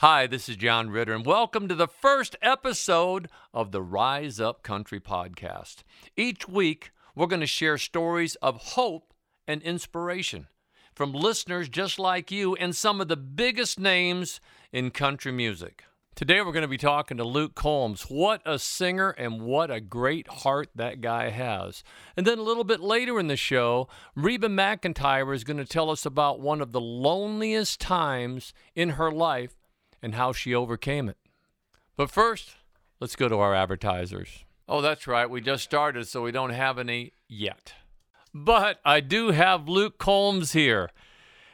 Hi, this is John Ritter, and welcome to the first episode of the Rise Up Country podcast. Each week, we're going to share stories of hope and inspiration from listeners just like you and some of the biggest names in country music. Today, we're going to be talking to Luke Combs. What a singer and what a great heart that guy has. And then a little bit later in the show, Reba McEntire is going to tell us about one of the loneliest times in her life and how she overcame it. But first, let's go to our advertisers. Oh, that's right. We just started, so we don't have any yet. But I do have Luke Combs here.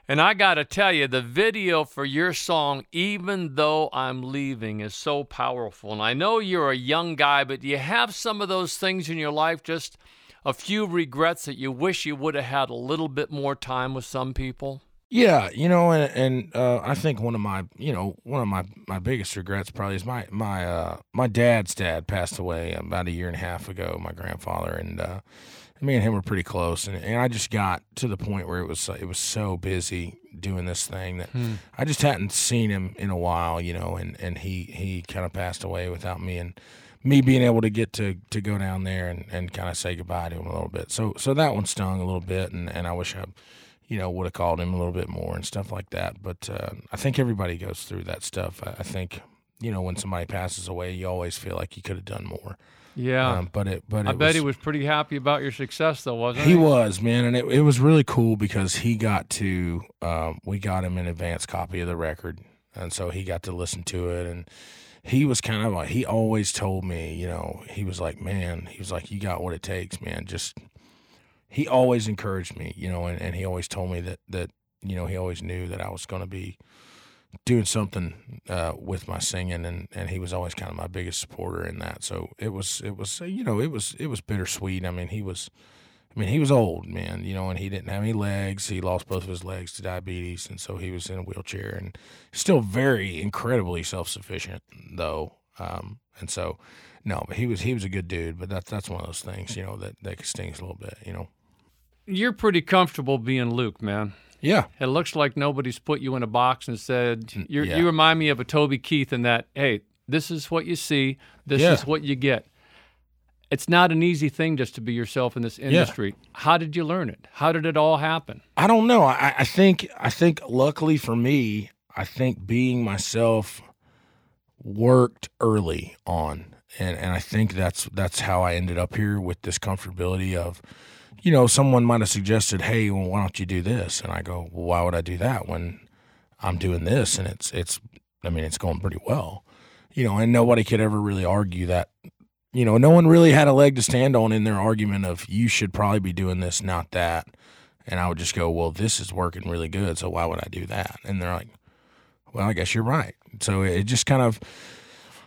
And I got to tell you, the video for your song, Even Though I'm Leaving, is so powerful. And I know you're a young guy, but do you have some of those things in your life, just a few regrets that you wish you would have had a little bit more time with some people? Yeah, you know, and and uh, I think one of my, you know, one of my, my biggest regrets probably is my my uh, my dad's dad passed away about a year and a half ago. My grandfather and uh, me and him were pretty close, and, and I just got to the point where it was it was so busy doing this thing that Hmm. I just hadn't seen him in a while, you know, and and he he kind of passed away without me and me being able to get to to go down there and, and kind of say goodbye to him a little bit. So so that one stung a little bit, and and I wish I you know, would have called him a little bit more and stuff like that. But uh, I think everybody goes through that stuff. I, I think, you know, when somebody passes away, you always feel like you could have done more. Yeah. Um, but it, but I it bet was, he was pretty happy about your success, though, wasn't he? he was man, and it, it was really cool because he got to, um, we got him an advance copy of the record, and so he got to listen to it, and he was kind of like he always told me, you know, he was like, man, he was like, you got what it takes, man, just. He always encouraged me, you know, and, and he always told me that that you know he always knew that I was going to be doing something uh, with my singing, and, and he was always kind of my biggest supporter in that. So it was it was you know it was it was bittersweet. I mean he was, I mean he was old man, you know, and he didn't have any legs. He lost both of his legs to diabetes, and so he was in a wheelchair, and still very incredibly self sufficient though. Um, and so no, but he was he was a good dude. But that's that's one of those things you know that that stings a little bit, you know. You're pretty comfortable being Luke, man. Yeah, It looks like nobody's put you in a box and said, mm, You're, yeah. You remind me of a Toby Keith in that, hey, this is what you see, this Yeah. is what you get. It's not an easy thing just to be yourself in this industry. How did you learn it? How did it all happen? I don't know. I, I think I think luckily for me, I think being myself worked early on. And and I think that's that's how I ended up here with this comfortability of you know, someone might have suggested, "Hey, well, why don't you do this?" And I go, "Well, why would I do that when I'm doing this and it's it's I mean, it's going pretty well." You know, and nobody could ever really argue that you know, no one really had a leg to stand on in their argument of you should probably be doing this, not that. And I would just go, well, this is working really good, so why would I do that? And they're like, well, I guess you're right. So it just kind of,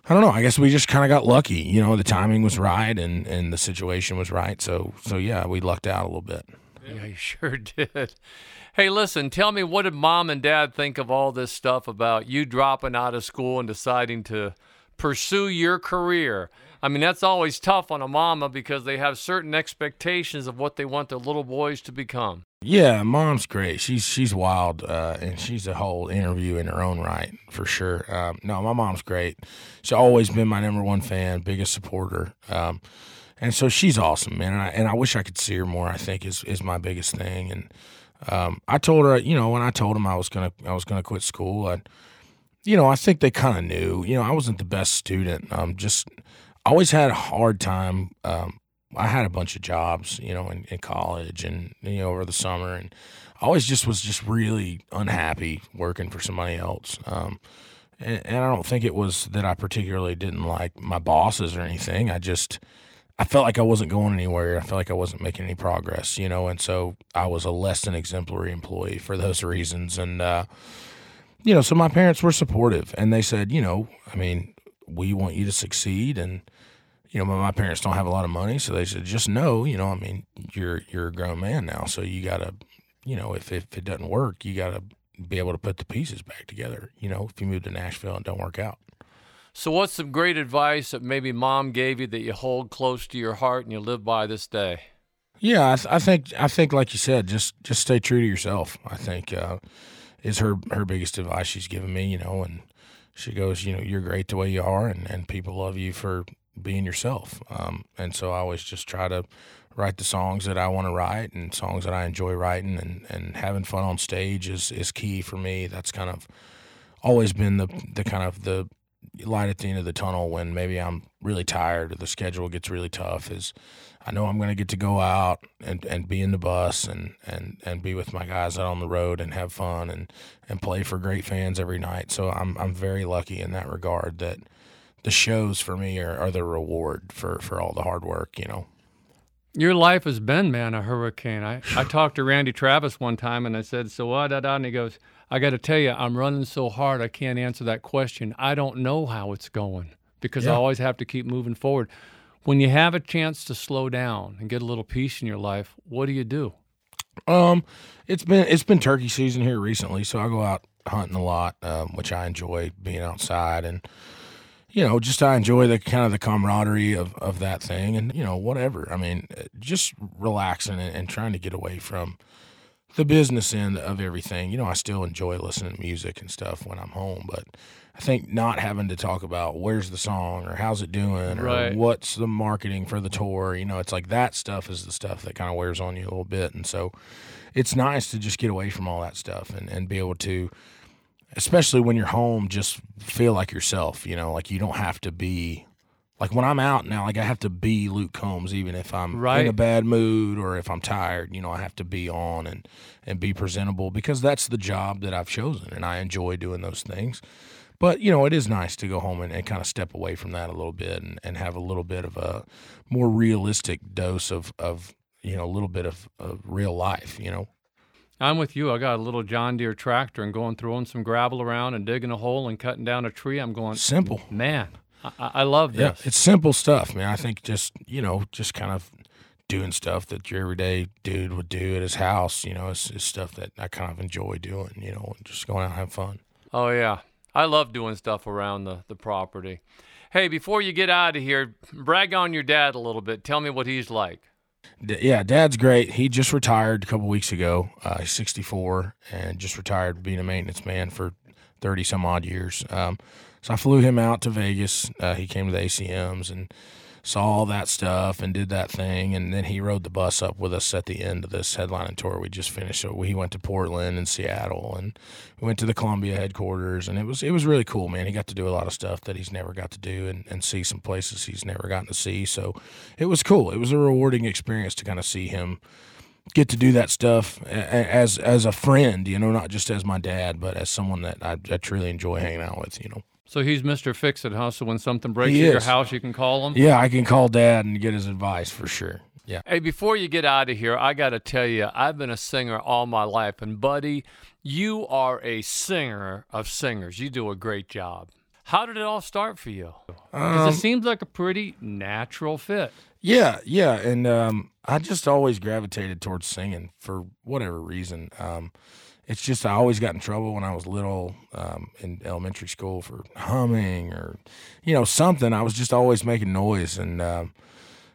I don't know. I guess we just kind of got lucky. You know, the timing was right and and the situation was right. So so yeah, we lucked out a little bit. Yeah, you sure did. Hey, listen, tell me, what did mom and dad think of all this stuff about you dropping out of school and deciding to pursue your career? I mean, that's always tough on a mama because they have certain expectations of what they want their little boys to become. Yeah, mom's great. She's she's wild, uh, and she's a whole interview in her own right for sure. Um, no, my mom's great. She's always been my number one fan, biggest supporter, um, and so she's awesome, man. And I, and I wish I could see her more. I think is is my biggest thing. And um, I told her, you know, when I told them I was gonna I was gonna quit school, I, you know, I think they kind of knew. You know, I wasn't the best student. Um, just always had a hard time. Um, I had a bunch of jobs, you know, in, in college and you know over the summer, and I always just was just really unhappy working for somebody else. Um, and, and I don't think it was that I particularly didn't like my bosses or anything. I just I felt like I wasn't going anywhere. I felt like I wasn't making any progress, you know, and so I was a less than exemplary employee for those reasons. And uh, you know, so my parents were supportive, and they said, you know, I mean, we want you to succeed, and you know, my parents don't have a lot of money, so they said, just know, you know, I mean, you're you're a grown man now, so you gotta, you know, if if it doesn't work, you gotta be able to put the pieces back together. You know, if you move to Nashville and don't work out. So, what's some great advice that maybe mom gave you that you hold close to your heart and you live by this day? Yeah, I, th- I think I think like you said, just just stay true to yourself. I think uh, is her her biggest advice she's given me. You know, and she goes, you know, you're great the way you are, and and people love you for being yourself. Um, and so I always just try to write the songs that I want to write and songs that I enjoy writing, and and having fun on stage is is key for me. That's kind of always been the the kind of the light at the end of the tunnel when maybe I'm really tired or the schedule gets really tough is I know I'm going to get to go out and, and be in the bus and, and, and be with my guys out on the road and have fun and, and play for great fans every night. So I'm, I'm very lucky in that regard that the shows for me are, are the reward for, for all the hard work, you know. Your life has been, man, a hurricane. I, I talked to Randy Travis one time and I said, So what? And he goes, I got to tell you, I'm running so hard, I can't answer that question. I don't know how it's going because yeah. I always have to keep moving forward. When you have a chance to slow down and get a little peace in your life, what do you do? Um, it's been it's been turkey season here recently, so I go out hunting a lot, um, which I enjoy being outside and you know, just I enjoy the kind of the camaraderie of, of that thing and, you know, whatever. I mean, just relaxing and, and, trying to get away from the business end of everything. You know, I still enjoy listening to music and stuff when I'm home, but I think not having to talk about where's the song or how's it doing or right. what's the marketing for the tour, you know, it's like that stuff is the stuff that kind of wears on you a little bit. And so it's nice to just get away from all that stuff and, and be able to – especially when you're home, just feel like yourself. You know, like you don't have to be like when I'm out now. Like I have to be Luke Combs, even if I'm right. in a bad mood or if I'm tired. You know, I have to be on and and be presentable because that's the job that I've chosen, and I enjoy doing those things. But you know, it is nice to go home and, and kind of step away from that a little bit and, and have a little bit of a more realistic dose of of you know a little bit of, of real life. You know. I'm with you. I got a little John Deere tractor and going throwing some gravel around and digging a hole and cutting down a tree. I'm going simple, man. I, I love this. Yeah, it's simple stuff, man. I think just you know, just kind of doing stuff that your everyday dude would do at his house. You know, it's, it's stuff that I kind of enjoy doing. You know, just going out and have fun. Oh yeah, I love doing stuff around the the property. Hey, before you get out of here, brag on your dad a little bit. Tell me what he's like yeah, Dad's great. He just retired a couple weeks ago. Uh, he's 64 and just retired being a maintenance man for 30 some odd years. Um, so I flew him out to Vegas. Uh, he came to the ACMs and saw all that stuff and did that thing. And then he rode the bus up with us at the end of this headlining tour we just finished. So he went to Portland and Seattle and we went to the Columbia headquarters. And it was it was really cool, man. He got to do a lot of stuff that he's never got to do and, and see some places he's never gotten to see. So it was cool. It was a rewarding experience to kind of see him get to do that stuff as as a friend, you know, not just as my dad, but as someone that I, I truly enjoy hanging out with, you know. So he's Mr. Fix It, huh? So when something breaks in your house, you can call him? Yeah, I can call dad and get his advice for sure. Yeah. Hey, before you get out of here, I got to tell you, I've been a singer all my life. And, buddy, you are a singer of singers. You do a great job. How did it all start for you? Because um, it seems like a pretty natural fit. Yeah, yeah. And um, I just always gravitated towards singing for whatever reason. Um, it's just I always got in trouble when I was little um, in elementary school for humming or you know something. I was just always making noise, and um,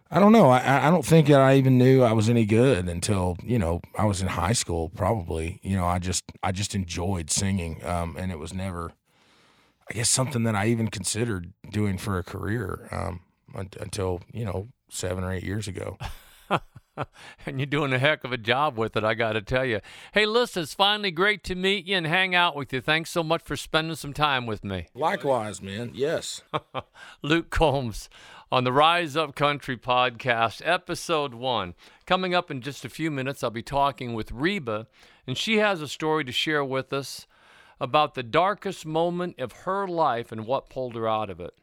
I don't know. I, I don't think that I even knew I was any good until you know I was in high school. Probably, you know, I just I just enjoyed singing, um, and it was never, I guess, something that I even considered doing for a career um, until you know seven or eight years ago. and you're doing a heck of a job with it, I got to tell you. Hey, listen, it's finally great to meet you and hang out with you. Thanks so much for spending some time with me. Likewise, man. Yes. Luke Combs on the Rise Up Country podcast, episode one. Coming up in just a few minutes, I'll be talking with Reba, and she has a story to share with us about the darkest moment of her life and what pulled her out of it.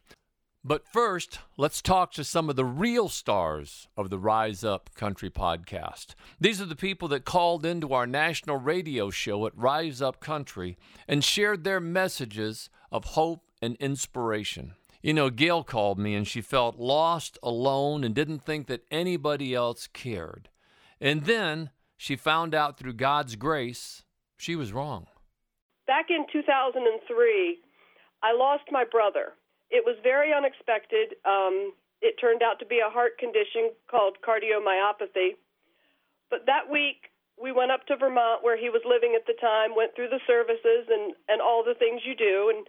But first, let's talk to some of the real stars of the Rise Up Country podcast. These are the people that called into our national radio show at Rise Up Country and shared their messages of hope and inspiration. You know, Gail called me and she felt lost, alone, and didn't think that anybody else cared. And then she found out through God's grace she was wrong. Back in 2003, I lost my brother it was very unexpected. Um, it turned out to be a heart condition called cardiomyopathy. But that week, we went up to Vermont where he was living at the time, went through the services and, and all the things you do. And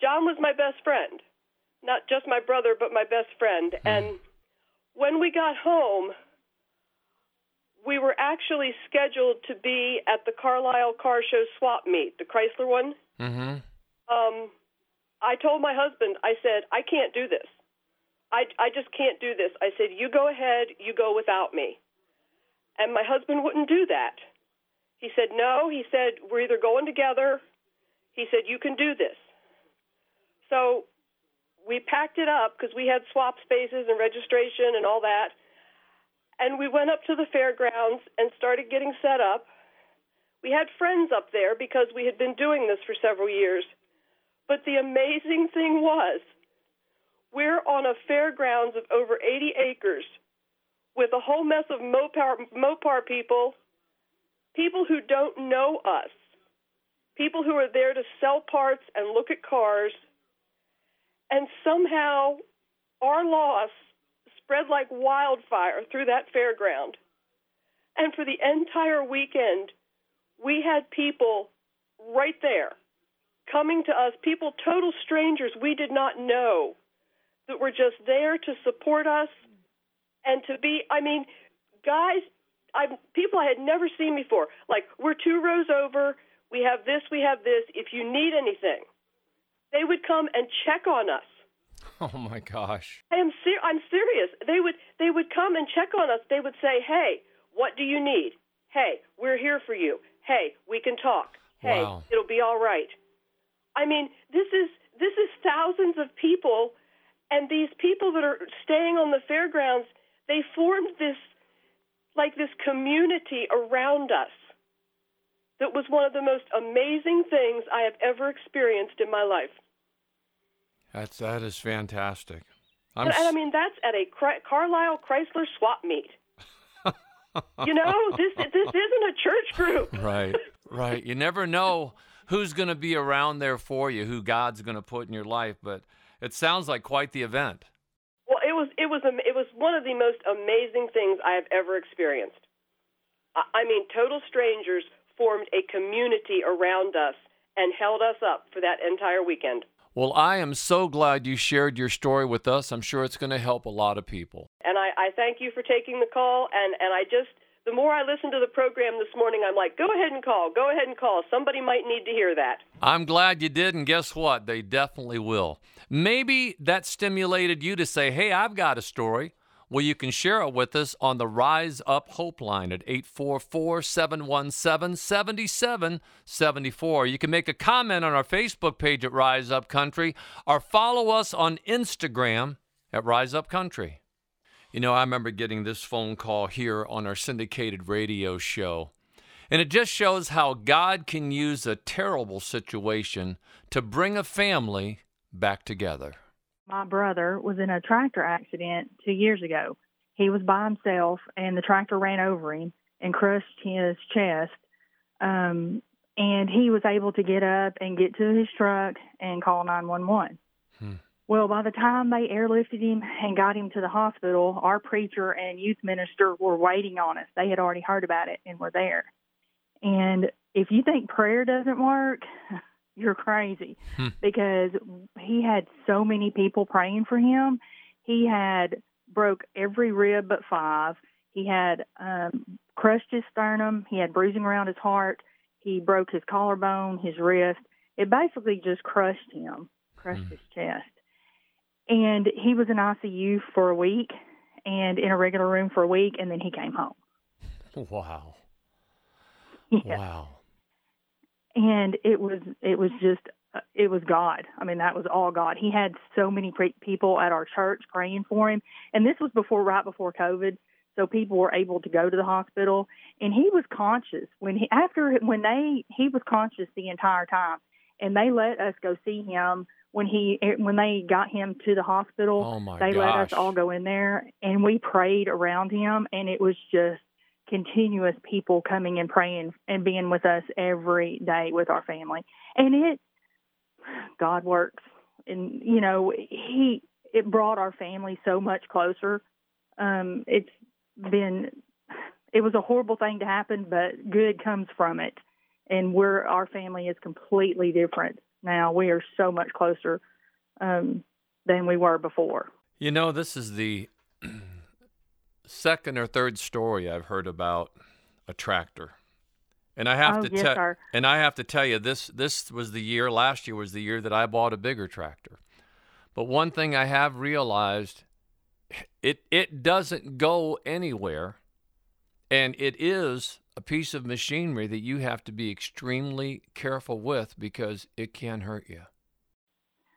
John was my best friend, not just my brother, but my best friend. Hmm. And when we got home, we were actually scheduled to be at the Carlisle Car Show swap meet, the Chrysler one. Mm-hmm. Um, I told my husband, I said, I can't do this. I, I just can't do this. I said, You go ahead, you go without me. And my husband wouldn't do that. He said, No. He said, We're either going together. He said, You can do this. So we packed it up because we had swap spaces and registration and all that. And we went up to the fairgrounds and started getting set up. We had friends up there because we had been doing this for several years. But the amazing thing was, we're on a fairgrounds of over 80 acres with a whole mess of Mopar, Mopar people, people who don't know us, people who are there to sell parts and look at cars. And somehow our loss spread like wildfire through that fairground. And for the entire weekend, we had people right there coming to us, people, total strangers we did not know, that were just there to support us and to be, I mean, guys, I people I had never seen before. Like, we're two rows over, we have this, we have this. If you need anything, they would come and check on us. Oh my gosh. I am ser- I'm serious. They would they would come and check on us. They would say, "Hey, what do you need? Hey, we're here for you. Hey, we can talk. Hey, Wow. it'll be all right." I mean, this is this is thousands of people and these people that are staying on the fairgrounds, they formed this like this community around us. That was one of the most amazing things I have ever experienced in my life. That's that is fantastic. I'm And, and I mean, that's at a Cry- Carlisle Chrysler swap meet. you know, this this isn't a church group. right, right. You never know who's going to be around there for you, who God's going to put in your life, but it sounds like quite the event. Well, it was it was it was one of the most amazing things I have ever experienced. I, I mean, total strangers formed a community around us and held us up for that entire weekend. Well, I am so glad you shared your story with us. I'm sure it's going to help a lot of people. And I, I thank you for taking the call. And, and I just, the more I listen to the program this morning, I'm like, go ahead and call. Go ahead and call. Somebody might need to hear that. I'm glad you did, and guess what? They definitely will. Maybe that stimulated you to say, hey, I've got a story. Well, you can share it with us on the Rise Up Hope line at 844 717 7774. You can make a comment on our Facebook page at Rise Up Country or follow us on Instagram at Rise Up Country. You know, I remember getting this phone call here on our syndicated radio show. And it just shows how God can use a terrible situation to bring a family back together. My brother was in a tractor accident two years ago. He was by himself, and the tractor ran over him and crushed his chest. Um, and he was able to get up and get to his truck and call 911. Hmm. Well, by the time they airlifted him and got him to the hospital, our preacher and youth minister were waiting on us. They had already heard about it and were there. And if you think prayer doesn't work, you're crazy Hmm. because he had so many people praying for him. He had broke every rib but five. He had um, crushed his sternum. He had bruising around his heart. He broke his collarbone, his wrist. It basically just crushed him, crushed Hmm. his chest. And he was in ICU for a week and in a regular room for a week, and then he came home. Wow. Yeah. Wow. And it was it was just uh, it was God. I mean, that was all God. He had so many pre- people at our church praying for him, and this was before right before COVID, so people were able to go to the hospital, and he was conscious when he after when they he was conscious the entire time, and they let us go see him when he when they got him to the hospital. Oh my they let us all go in there, and we prayed around him, and it was just continuous people coming and praying and being with us every day with our family. And it God works. And you know, he it brought our family so much closer. Um it's been it was a horrible thing to happen, but good comes from it. And we're our family is completely different now. We are so much closer um, than we were before. You know, this is the second or third story I've heard about a tractor. And I have Oh, to yes, tell and I have to tell you this this was the year last year was the year that I bought a bigger tractor. But one thing I have realized it it doesn't go anywhere and it is a piece of machinery that you have to be extremely careful with because it can hurt you.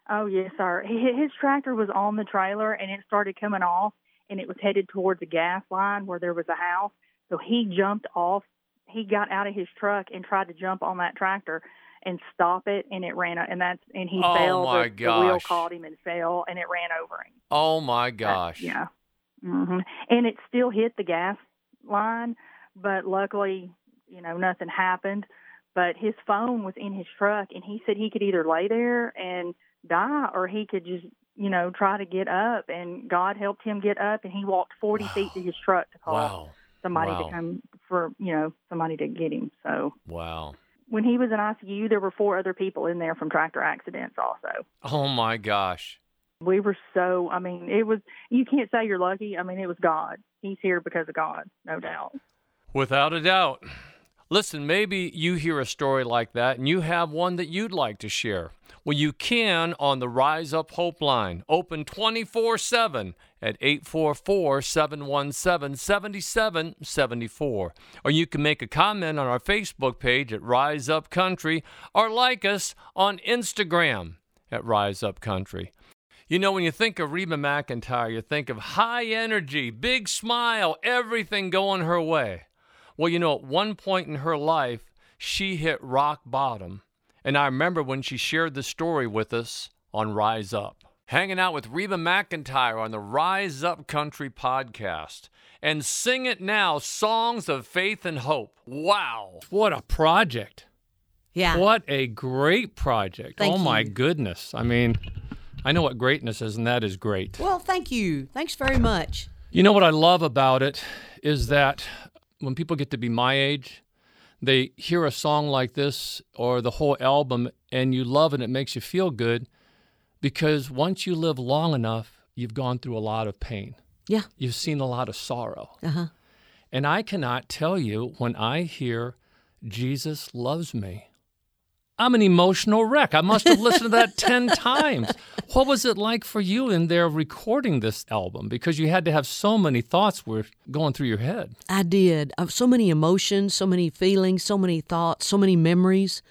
Oh yes, sir. His tractor was on the trailer and it started coming off, and it was headed towards a gas line where there was a house. So he jumped off. He got out of his truck and tried to jump on that tractor and stop it, and it ran. And that's and he Oh, fell. my the, the wheel caught him and fell, and it ran over him. Oh my gosh. yeah. hmm And it still hit the gas line, but luckily, you know, nothing happened. But his phone was in his truck, and he said he could either lay there and die, or he could just, you know, try to get up. And God helped him get up, and he walked 40 feet to his truck to call Wow. somebody Wow. to come for, you know, somebody to get him. So Wow. when he was in ICU, there were four other people in there from tractor accidents also. Oh my gosh. we were so i mean it was you can't say you're lucky i mean it was god he's here because of god no doubt Without a doubt. Listen, maybe you hear a story like that and you have one that you'd like to share. Well, you can on the Rise Up Hope line, open 24 7 at 844 717 7774. Or you can make a comment on our Facebook page at Rise Up Country or like us on Instagram at Rise Up Country. You know, when you think of Reba McEntire, you think of high energy, big smile, everything going her way. Well, you know, at one point in her life, she hit rock bottom. And I remember when she shared the story with us on Rise Up. Hanging out with Reba McEntire on the Rise Up Country podcast. And Sing It Now Songs of Faith and Hope. Wow. What a project. Yeah. What a great project. Thank oh my goodness. I mean, I know what greatness is, and that is great. Well, thank you. Thanks very much. You know what I love about it is that when people get to be my age, they hear a song like this or the whole album and you love it, it makes you feel good because once you live long enough, you've gone through a lot of pain. Yeah. You've seen a lot of sorrow. Uh huh. And I cannot tell you when I hear Jesus loves me. I'm an emotional wreck. I must have listened to that 10 times. What was it like for you in there recording this album? Because you had to have so many thoughts were going through your head. I did. Of so many emotions, so many feelings, so many thoughts, so many memories.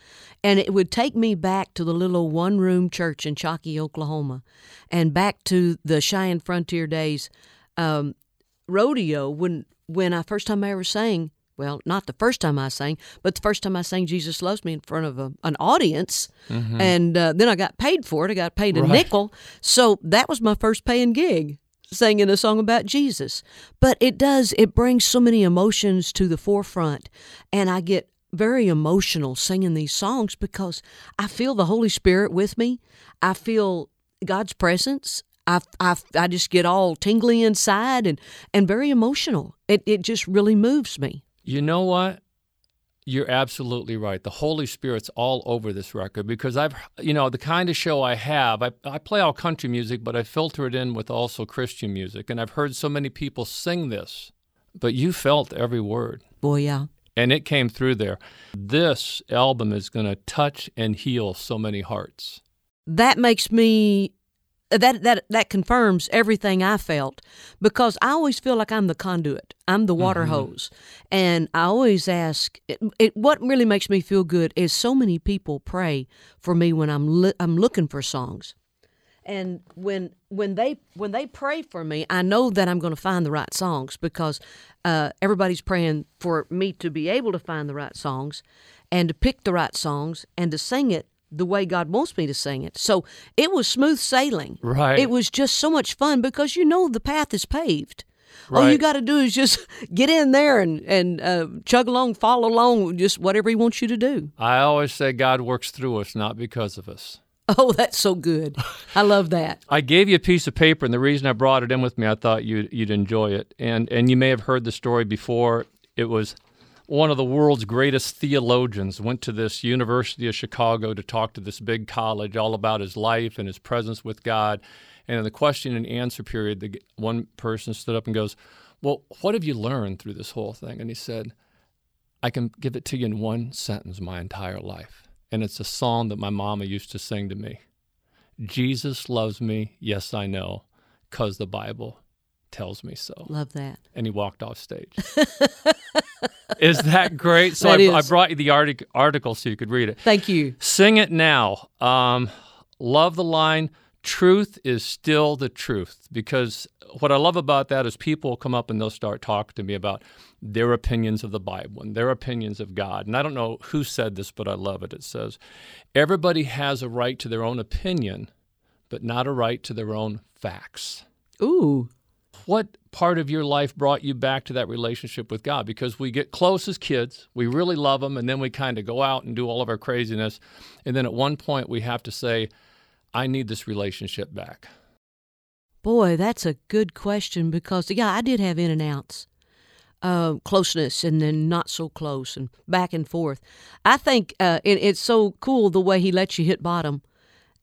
And it would take me back to the little one room church in Chockie, Oklahoma, and back to the Cheyenne Frontier days. Um, rodeo, when, when I first time I ever sang, well, not the first time I sang, but the first time I sang Jesus Loves Me in front of a, an audience. And uh, then I got paid for it. I got paid a Right. nickel. So that was my first paying gig singing a song about Jesus. But it does, it brings so many emotions to the forefront. And I get very emotional singing these songs because I feel the Holy Spirit with me. I feel God's presence. I, I, I just get all tingly inside and, and very emotional. It, it just really moves me. You know what? You're absolutely right. The Holy Spirit's all over this record because I've, you know, the kind of show I have, I, I play all country music, but I filter it in with also Christian music. And I've heard so many people sing this, but you felt every word. Boy, yeah. and it came through there. This album is going to touch and heal so many hearts. that makes me that that that confirms everything I felt because I always feel like I'm the conduit. I'm the water hose, and I always ask. It, it, what really makes me feel good is so many people pray for me when I'm li- I'm looking for songs, and when when they when they pray for me, I know that I'm going to find the right songs because uh, everybody's praying for me to be able to find the right songs, and to pick the right songs and to sing it the way God wants me to sing it. So it was smooth sailing. Right. It was just so much fun because you know the path is paved. All you got to do is just get in there and and uh, chug along, follow along, just whatever He wants you to do. I always say God works through us, not because of us. Oh, that's so good. I love that. I gave you a piece of paper, and the reason I brought it in with me, I thought you'd, you'd enjoy it. And, and you may have heard the story before. It was one of the world's greatest theologians went to this University of Chicago to talk to this big college all about his life and his presence with God. And in the question and answer period, the one person stood up and goes, "Well, what have you learned through this whole thing?" And he said, "I can give it to you in one sentence my entire life." And it's a song that my mama used to sing to me. Jesus loves me, yes I know, cuz the Bible tells me so. Love that. And he walked off stage. is that great? So That I. I brought you the artic- article so you could read it. Thank you. Sing it now. Um, love the line. Truth is still the truth because what I love about that is people come up and they'll start talking to me about their opinions of the Bible and their opinions of God. And I don't know who said this, but I love it. It says, Everybody has a right to their own opinion, but not a right to their own facts Ooh. What part of your life brought you back to that relationship with God? Because we get close as kids, we really love Him, and then we kind of go out and do all of our craziness. And then at one point, we have to say, I need this relationship back. Boy, that's a good question because yeah, I did have in and outs, uh, closeness, and then not so close, and back and forth. I think uh, it, it's so cool the way he lets you hit bottom,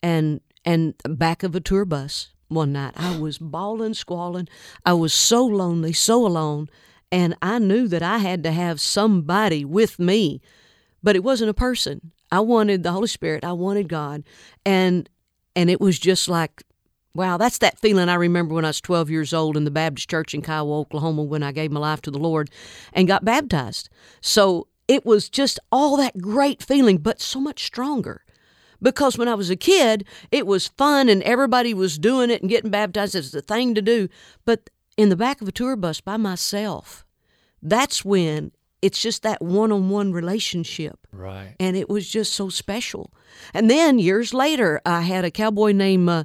and and back of a tour bus one night. I was bawling, squalling. I was so lonely, so alone, and I knew that I had to have somebody with me, but it wasn't a person. I wanted the Holy Spirit. I wanted God, and and it was just like Wow, that's that feeling I remember when I was 12 years old in the Baptist church in Kiowa, Oklahoma, when I gave my life to the Lord and got baptized. So it was just all that great feeling, but so much stronger. Because when I was a kid, it was fun and everybody was doing it and getting baptized. It was the thing to do. But in the back of a tour bus by myself, that's when it's just that one on one relationship Right. and it was just so special. And then years later, I had a cowboy named uh,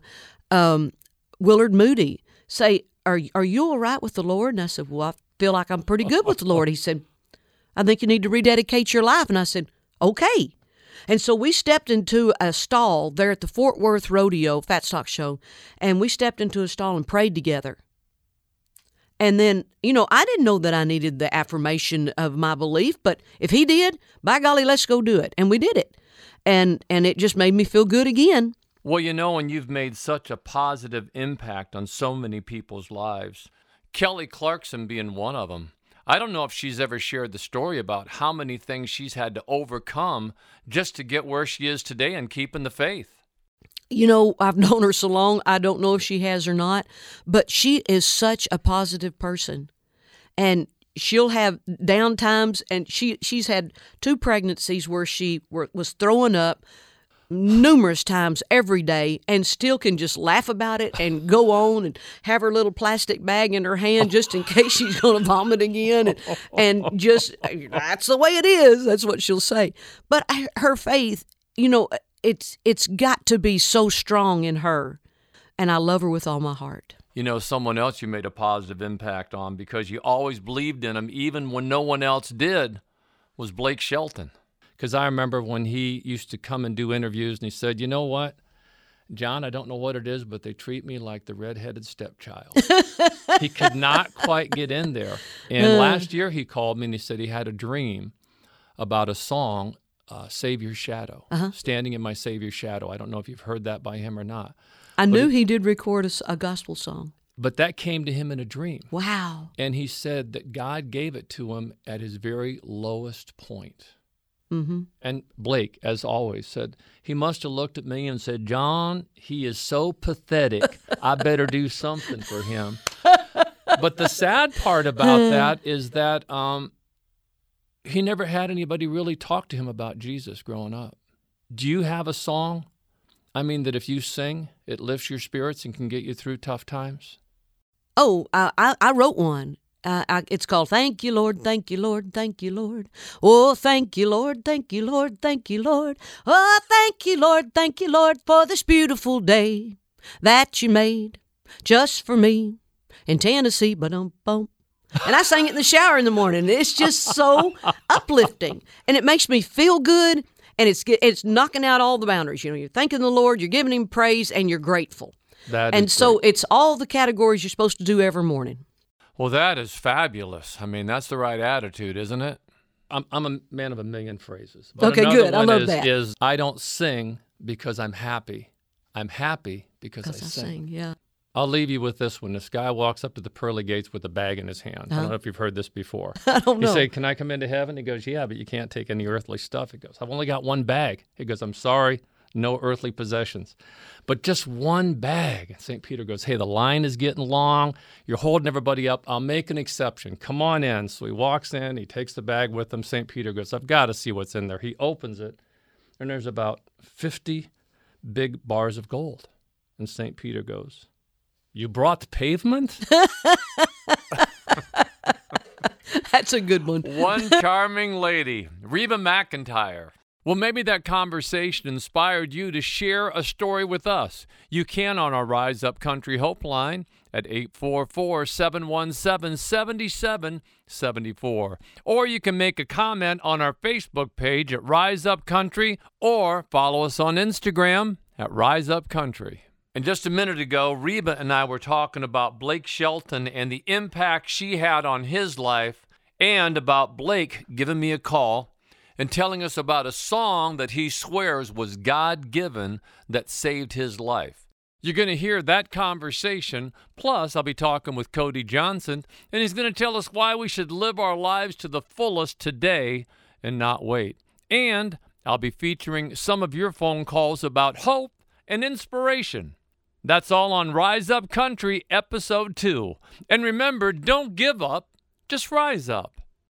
um, Willard Moody say, "Are are you all right with the Lord?" And I said, "Well, I feel like I'm pretty good with the Lord." He said, "I think you need to rededicate your life." And I said, "Okay." And so we stepped into a stall there at the Fort Worth Rodeo Fat Stock Show, and we stepped into a stall and prayed together. And then, you know, I didn't know that I needed the affirmation of my belief, but if he did, by golly, let's go do it. And we did it. And and it just made me feel good again. Well, you know, and you've made such a positive impact on so many people's lives. Kelly Clarkson being one of them. I don't know if she's ever shared the story about how many things she's had to overcome just to get where she is today and keeping the faith. You know, I've known her so long, I don't know if she has or not, but she is such a positive person. And she'll have down times and she she's had two pregnancies where she were, was throwing up numerous times every day and still can just laugh about it and go on and have her little plastic bag in her hand just in case she's going to vomit again and, and just that's the way it is that's what she'll say but her faith you know it's it's got to be so strong in her and I love her with all my heart You know, someone else you made a positive impact on because you always believed in him, even when no one else did, was Blake Shelton. Because I remember when he used to come and do interviews and he said, You know what? John, I don't know what it is, but they treat me like the redheaded stepchild. he could not quite get in there. And last year he called me and he said he had a dream about a song, uh, Savior's Shadow, Standing in My Savior's Shadow. I don't know if you've heard that by him or not. I knew he did record a gospel song But that came to him in a dream. wow And he said that God gave it to him at his very lowest point. Mm-hmm. And Blake, as always, said, he must have looked at me and said, John, he is so pathetic. I better do something for him. But the sad part about that is that um, he never had anybody really talk to him about Jesus growing up. Do you have a song? I mean, that if you sing, it lifts your spirits and can get you through tough times? Oh, I, I, I wrote one. Uh, I, it's called Thank You, Lord, Thank You, Lord, Thank You, Lord. Oh, thank you, Lord, thank you, Lord, thank you, Lord. Oh, thank you, Lord, thank you, Lord, for this beautiful day that you made just for me in Tennessee. But um, bum. And I sang it in the shower in the morning. It's just so uplifting, and it makes me feel good. And it's it's knocking out all the boundaries. You know, you're thanking the Lord, you're giving Him praise, and you're grateful. That and so great. it's all the categories you're supposed to do every morning. Well, that is fabulous. I mean, that's the right attitude, isn't it? I'm, I'm a man of a million phrases. But Okay, another good. I love is, that. Is I don't sing because I'm happy. I'm happy because I, I sing. sing, yeah. I'll leave you with this one. This guy walks up to the pearly gates with a bag in his hand. I don't uh-huh. know if you've heard this before. I don't You know. say, Can I come into heaven? He goes, Yeah, but you can't take any earthly stuff. He goes, I've only got one bag. He goes, I'm sorry, no earthly possessions, but just one bag. And St. Peter goes, Hey, the line is getting long. You're holding everybody up. I'll make an exception. Come on in. So he walks in, he takes the bag with him. St. Peter goes, I've got to see what's in there. He opens it, and there's about 50 big bars of gold. And St. Peter goes, You brought the pavement? That's a good one. One charming lady, Reba McEntire. Well, maybe that conversation inspired you to share a story with us. You can on our Rise Up Country Hope line at 844 717 7774. Or you can make a comment on our Facebook page at Rise Up Country or follow us on Instagram at Rise Up Country. And just a minute ago, Reba and I were talking about Blake Shelton and the impact she had on his life, and about Blake giving me a call and telling us about a song that he swears was God given that saved his life. You're going to hear that conversation. Plus, I'll be talking with Cody Johnson, and he's going to tell us why we should live our lives to the fullest today and not wait. And I'll be featuring some of your phone calls about hope and inspiration. That's all on Rise Up Country, Episode 2. And remember, don't give up, just rise up.